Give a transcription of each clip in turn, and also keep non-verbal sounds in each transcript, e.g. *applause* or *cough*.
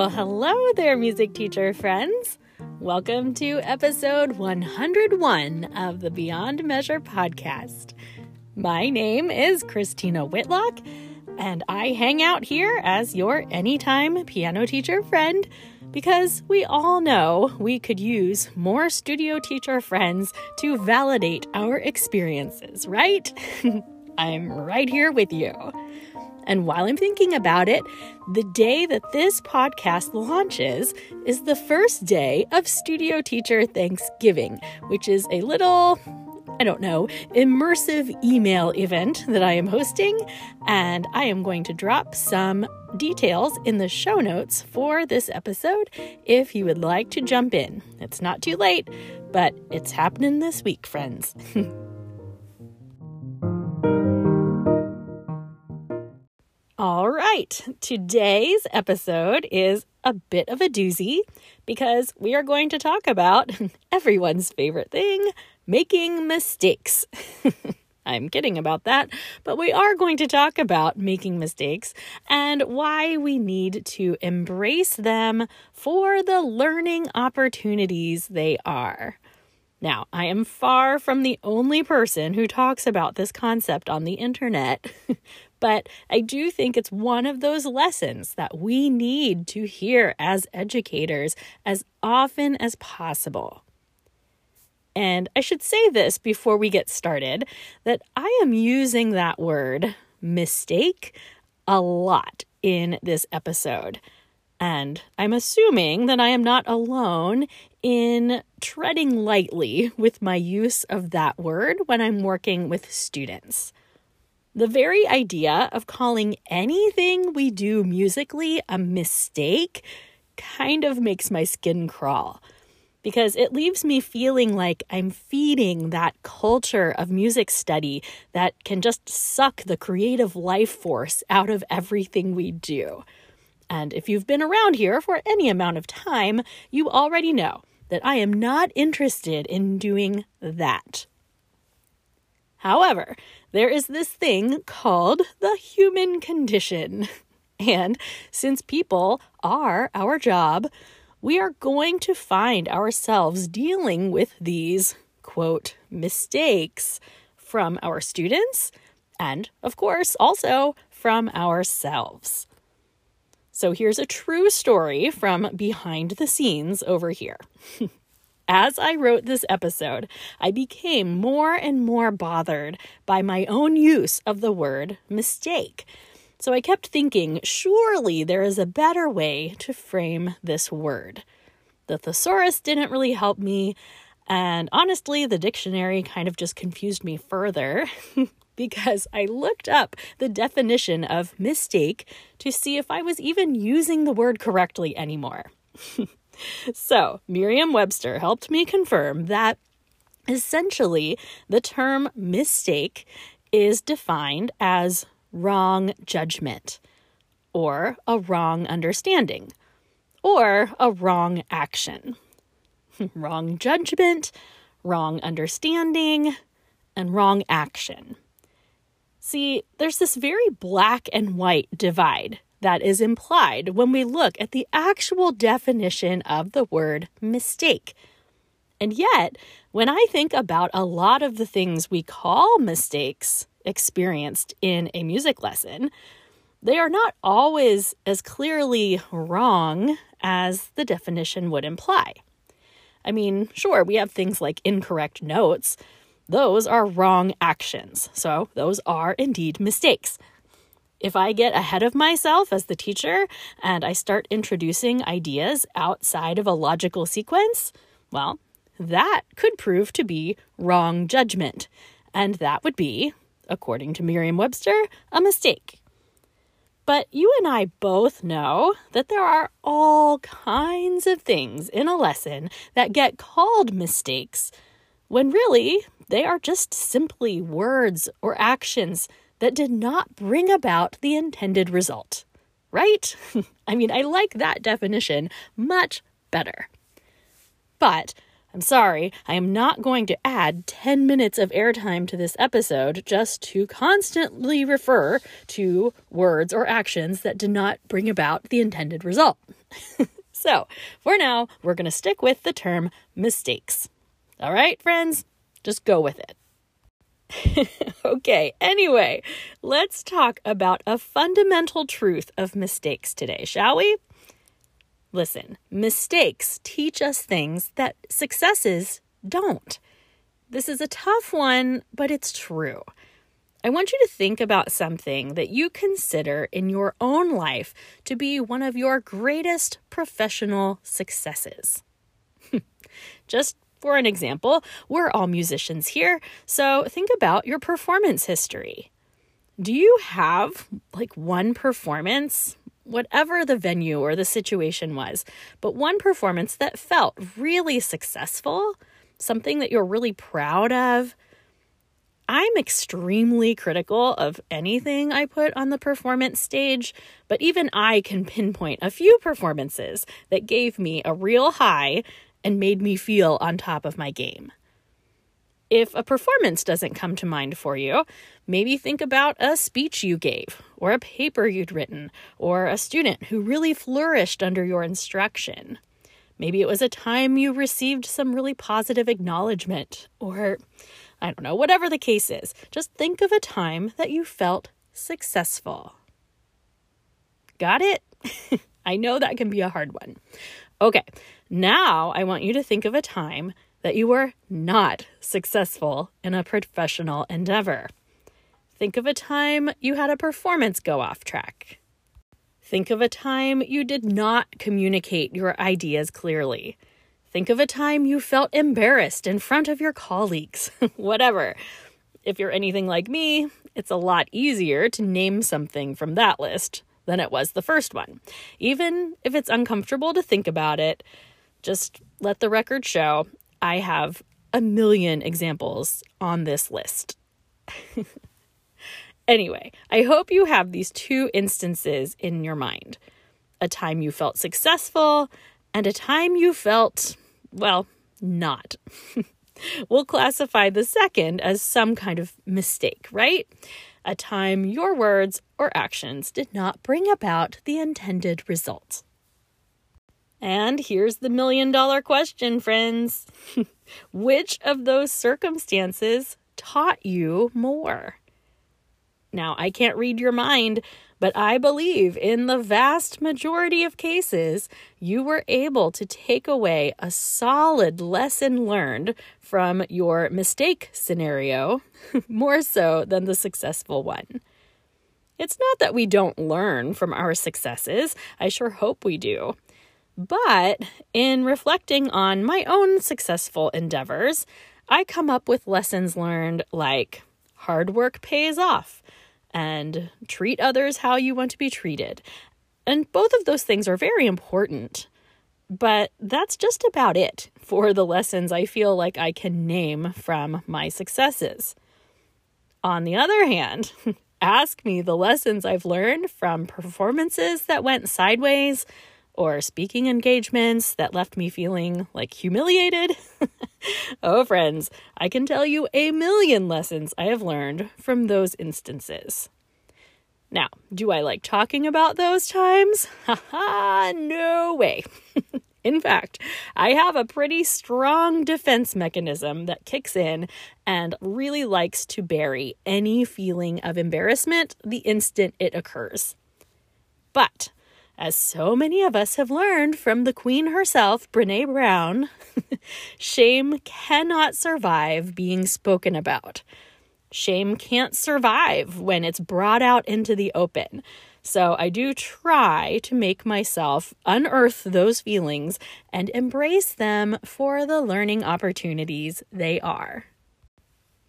Well, hello there, music teacher friends. Welcome to episode 101 of the Beyond Measure podcast. My name is Christina Whitlock, and I hang out here as your anytime piano teacher friend because we all know we could use more studio teacher friends to validate our experiences, right? *laughs* I'm right here with you. And while I'm thinking about it, the day that this podcast launches is the first day of Studio Teacher Thanksgiving, which is a little, I don't know, immersive email event that I am hosting. And I am going to drop some details in the show notes for this episode if you would like to jump in. It's not too late, but it's happening this week, friends. *laughs* All right, today's episode is a bit of a doozy because we are going to talk about *laughs* everyone's favorite thing making mistakes. *laughs* I'm kidding about that, but we are going to talk about making mistakes and why we need to embrace them for the learning opportunities they are. Now, I am far from the only person who talks about this concept on the internet, *laughs* But I do think it's one of those lessons that we need to hear as educators as often as possible. And I should say this before we get started that I am using that word mistake a lot in this episode. And I'm assuming that I am not alone in treading lightly with my use of that word when I'm working with students. The very idea of calling anything we do musically a mistake kind of makes my skin crawl because it leaves me feeling like I'm feeding that culture of music study that can just suck the creative life force out of everything we do. And if you've been around here for any amount of time, you already know that I am not interested in doing that. However, there is this thing called the human condition. And since people are our job, we are going to find ourselves dealing with these, quote, mistakes from our students and, of course, also from ourselves. So here's a true story from behind the scenes over here. *laughs* as I wrote this episode, I became more and more bothered by my own use of the word mistake. So I kept thinking, surely there is a better way to frame this word. The thesaurus didn't really help me, and honestly, the dictionary kind of just confused me further. *laughs* because I looked up the definition of mistake to see if I was even using the word correctly anymore. *laughs* so, Merriam Webster helped me confirm that essentially the term mistake is defined as wrong judgment, or a wrong understanding, or a wrong action. *laughs* wrong judgment, wrong understanding, and wrong action. See, there's this very black and white divide that is implied when we look at the actual definition of the word mistake. And yet, when I think about a lot of the things we call mistakes experienced in a music lesson, they are not always as clearly wrong as the definition would imply. I mean, sure, we have things like incorrect notes. Those are wrong actions, so those are indeed mistakes. If I get ahead of myself as the teacher and I start introducing ideas outside of a logical sequence, well, that could prove to be wrong judgment. And that would be, according to Merriam Webster, a mistake. But you and I both know that there are all kinds of things in a lesson that get called mistakes when really they are just simply words or actions that did not bring about the intended result. Right? *laughs* I mean, I like that definition much better. But I'm sorry, I am not going to add 10 minutes of airtime to this episode just to constantly refer to words or actions that did not bring about the intended result. *laughs* so, for now, we're going to stick with the term mistakes. All right, friends? Just go with it. *laughs* okay, anyway, let's talk about a fundamental truth of mistakes today, shall we? Listen, mistakes teach us things that successes don't. This is a tough one, but it's true. I want you to think about something that you consider in your own life to be one of your greatest professional successes. *laughs* Just for an example, we're all musicians here, so think about your performance history. Do you have like one performance, whatever the venue or the situation was, but one performance that felt really successful, something that you're really proud of? I'm extremely critical of anything I put on the performance stage, but even I can pinpoint a few performances that gave me a real high and made me feel on top of my game. If a performance doesn't come to mind for you, maybe think about a speech you gave, or a paper you'd written, or a student who really flourished under your instruction. Maybe it was a time you received some really positive acknowledgement, or I don't know, whatever the case is. Just think of a time that you felt successful. Got it? *laughs* I know that can be a hard one. Okay, now I want you to think of a time that you were not successful in a professional endeavor. Think of a time you had a performance go off track. Think of a time you did not communicate your ideas clearly. Think of a time you felt embarrassed in front of your colleagues. *laughs* Whatever. If you're anything like me, it's a lot easier to name something from that list than it was the first one. Even if it's uncomfortable to think about it, just let the record show I have a million examples on this list. *laughs* anyway, I hope you have these two instances in your mind a time you felt successful and a time you felt, well, not. *laughs* we'll classify the second as some kind of mistake, right? a time your words or actions did not bring about the intended result. And here's the million dollar question, friends *laughs* Which of those circumstances taught you more? Now, I can't read your mind, but I believe in the vast majority of cases, you were able to take away a solid lesson learned from your mistake scenario *laughs* more so than the successful one. It's not that we don't learn from our successes, I sure hope we do. But in reflecting on my own successful endeavors, I come up with lessons learned like hard work pays off and treat others how you want to be treated. And both of those things are very important. But that's just about it for the lessons I feel like I can name from my successes. On the other hand, *laughs* ask me the lessons I've learned from performances that went sideways or speaking engagements that left me feeling like humiliated. *laughs* oh, friends, I can tell you a million lessons I have learned from those instances. Now, do I like talking about those times? *laughs* Haha, no way. *laughs* in fact, I have a pretty strong defense mechanism that kicks in and really likes to bury any feeling of embarrassment the instant it occurs. But as so many of us have learned from the Queen herself, Brene Brown, *laughs* shame cannot survive being spoken about. Shame can't survive when it's brought out into the open. So I do try to make myself unearth those feelings and embrace them for the learning opportunities they are.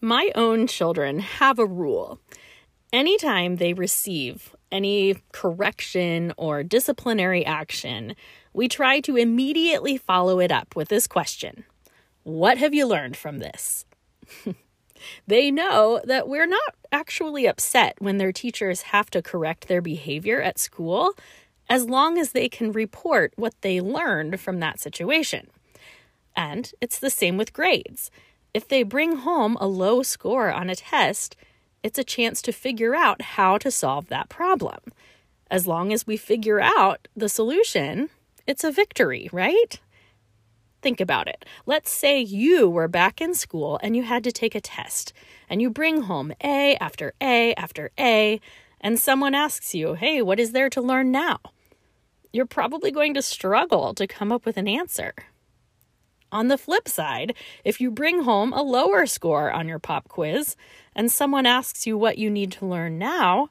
My own children have a rule. Anytime they receive any correction or disciplinary action, we try to immediately follow it up with this question What have you learned from this? *laughs* they know that we're not actually upset when their teachers have to correct their behavior at school, as long as they can report what they learned from that situation. And it's the same with grades. If they bring home a low score on a test, it's a chance to figure out how to solve that problem. As long as we figure out the solution, it's a victory, right? Think about it. Let's say you were back in school and you had to take a test, and you bring home A after A after A, and someone asks you, Hey, what is there to learn now? You're probably going to struggle to come up with an answer. On the flip side, if you bring home a lower score on your pop quiz and someone asks you what you need to learn now,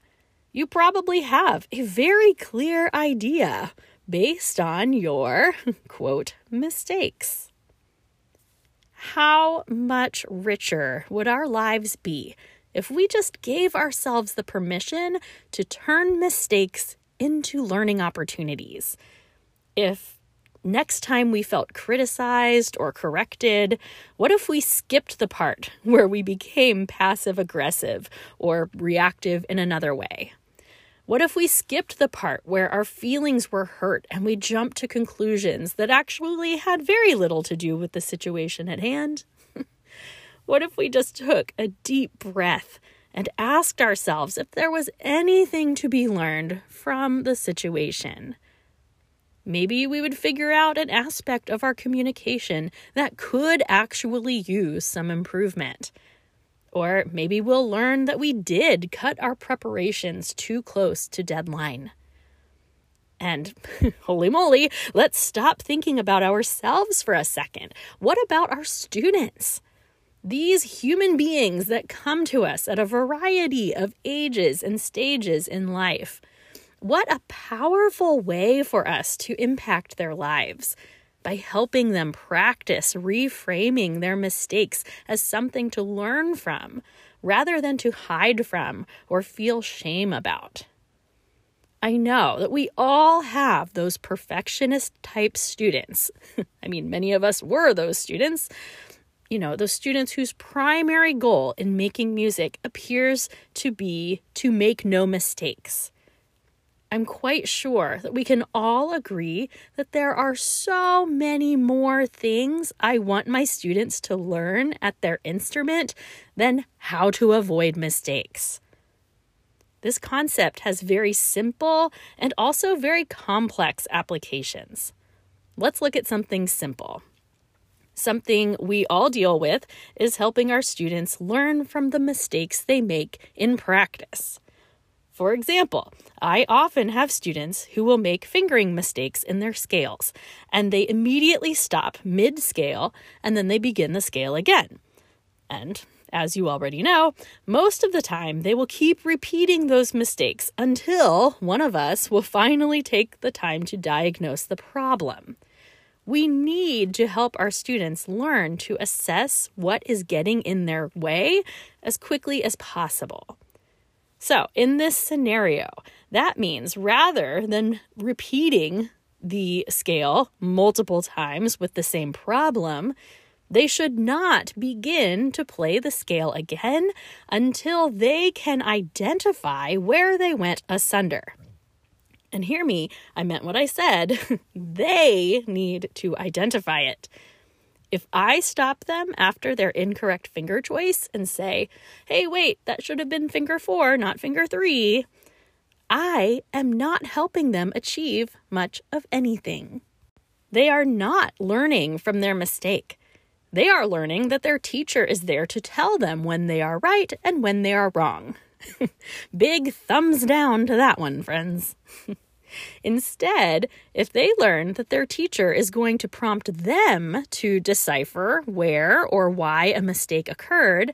you probably have a very clear idea based on your *laughs* quote mistakes. How much richer would our lives be if we just gave ourselves the permission to turn mistakes into learning opportunities? If next time we felt criticized or corrected, what if we skipped the part *laughs* where we became passive aggressive or reactive in another way? What if we skipped the part where our feelings were hurt and we jumped to conclusions that actually had very little to do with the situation at hand? *laughs* what if we just took a deep breath and asked ourselves if there was anything to be learned from the situation? Maybe we would figure out an aspect of our communication that could actually use some improvement. Or maybe we'll learn that we did cut our preparations too close to deadline. And *laughs* holy moly, let's stop thinking about ourselves for a second. What about our students? These human beings that come to us at a variety of ages and stages in life. What a powerful way for us to impact their lives by helping them practice reframing their mistakes as something to learn from rather than to hide from or feel shame about. I know that we all have those perfectionist type students. *laughs* I mean, many of us were those students. You know, those students whose primary goal in making music appears to be to make no mistakes. I'm quite sure that we can all agree that there are so many more things I want my students to learn at their instrument than how to avoid mistakes. This concept has very simple and also very complex applications. Let's look at something simple. Something we all deal with is helping our students learn from the mistakes they make in practice. For example, I often have students who will make fingering mistakes in their scales, and they immediately stop mid scale and then they begin the scale again. And as you already know, most of the time they will keep repeating those mistakes until one of us will finally take the time to diagnose the problem. We need to help our students learn to assess what is getting in their way as quickly as possible. So, in this scenario, that means rather than repeating the scale multiple times with the same problem, they should not begin to play the scale again until they can identify where they went asunder. And hear me, I meant what I said. *laughs* they need to identify it. If I stop them after their incorrect finger choice and say, hey, wait, that should have been finger four, not finger three, I am not helping them achieve much of anything. They are not learning from their mistake. They are learning that their teacher is there to tell them when they are right and when they are wrong. *laughs* Big thumbs down to that one, friends. *laughs* Instead, if they learn that their teacher is going to prompt them to decipher where or why a mistake occurred,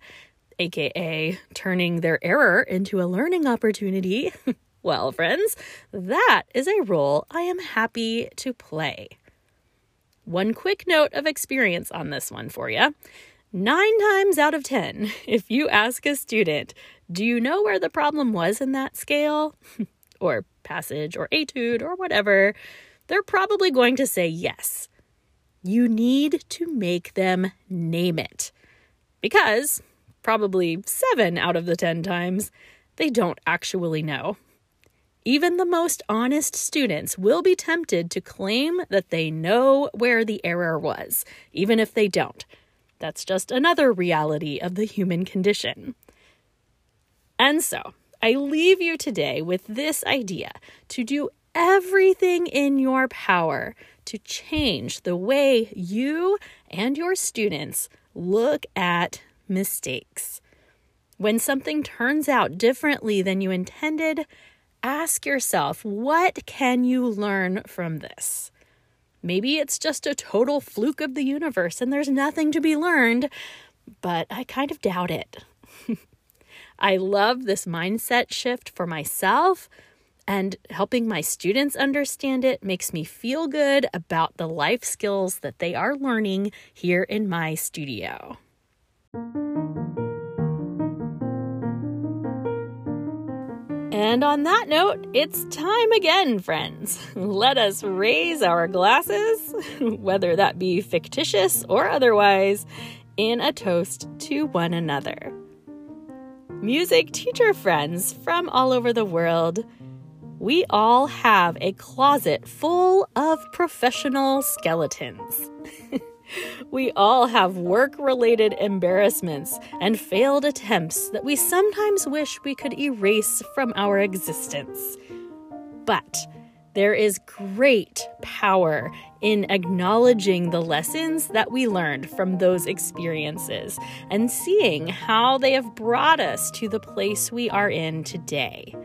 aka turning their error into a learning opportunity, *laughs* well, friends, that is a role I am happy to play. One quick note of experience on this one for you. Nine times out of ten, *laughs* if you ask a student, Do you know where the problem was in that scale? *laughs* or passage or etude or whatever, they're probably going to say yes. You need to make them name it. Because, probably seven out of the ten times, they don't actually know. Even the most honest students will be tempted to claim that they know where the error was, even if they don't. That's just another reality of the human condition. And so, I leave you today with this idea to do everything in your power to change the way you and your students look at mistakes. When something turns out differently than you intended, ask yourself what can you learn from this? Maybe it's just a total fluke of the universe and there's nothing to be learned, but I kind of doubt it. *laughs* I love this mindset shift for myself, and helping my students understand it makes me feel good about the life skills that they are learning here in my studio. And on that note, it's time again, friends. *laughs* Let us raise our glasses, *laughs* whether that be fictitious or otherwise, in a toast to one another. Music teacher friends from all over the world, we all have a closet full of professional skeletons. *laughs* We all have work related embarrassments and failed attempts that we sometimes wish we could erase from our existence. But there is great power in acknowledging the lessons that we learned from those experiences and seeing how they have brought us to the place we are in today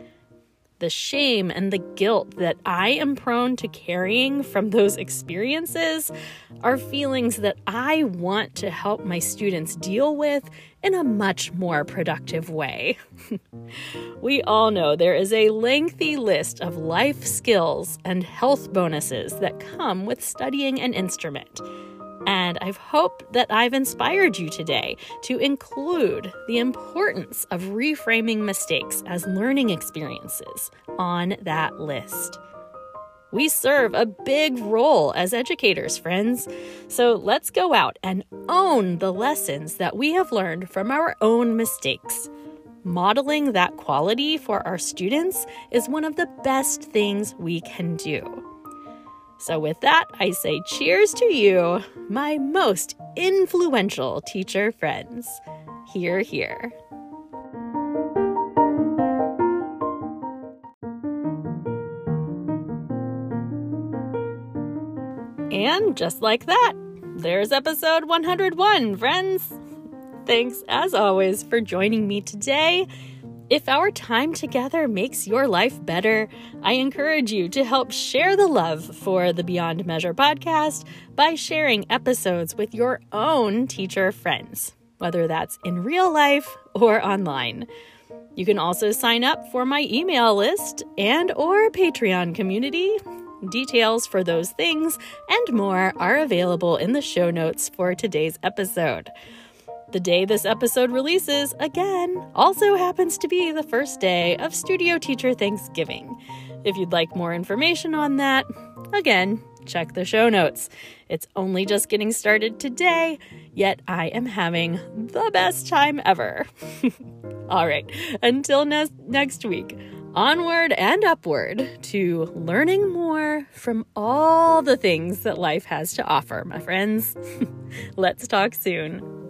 the shame and the guilt that I am prone to carrying from those experiences are feelings that I want to help my students deal with in a much more productive way. *laughs* we all know there is a lengthy list of life skills and health bonuses that come with studying an instrument. And I've hoped that I've inspired you today to include the importance of reframing mistakes as learning experiences on that list. We serve a big role as educators, friends. So let's go out and own the lessons that we have learned from our own mistakes. Modeling that quality for our students is one of the best things we can do. So, with that, I say cheers to you, my most influential teacher friends. Hear, hear. And just like that, there's episode 101, friends. Thanks, as always, for joining me today. If our time together makes your life better, I encourage you to help share the love for the Beyond Measure podcast by sharing episodes with your own teacher friends, whether that's in real life or online. You can also sign up for my email list and or Patreon community. Details for those things and more are available in the show notes for today's episode. The day this episode releases, again, also happens to be the first day of Studio Teacher Thanksgiving. If you'd like more information on that, again, check the show notes. It's only just getting started today, yet I am having the best time ever. *laughs* All right, until ne- next week, onward and upward to learning more from all the things that life has to offer, my friends. *laughs* Let's talk soon.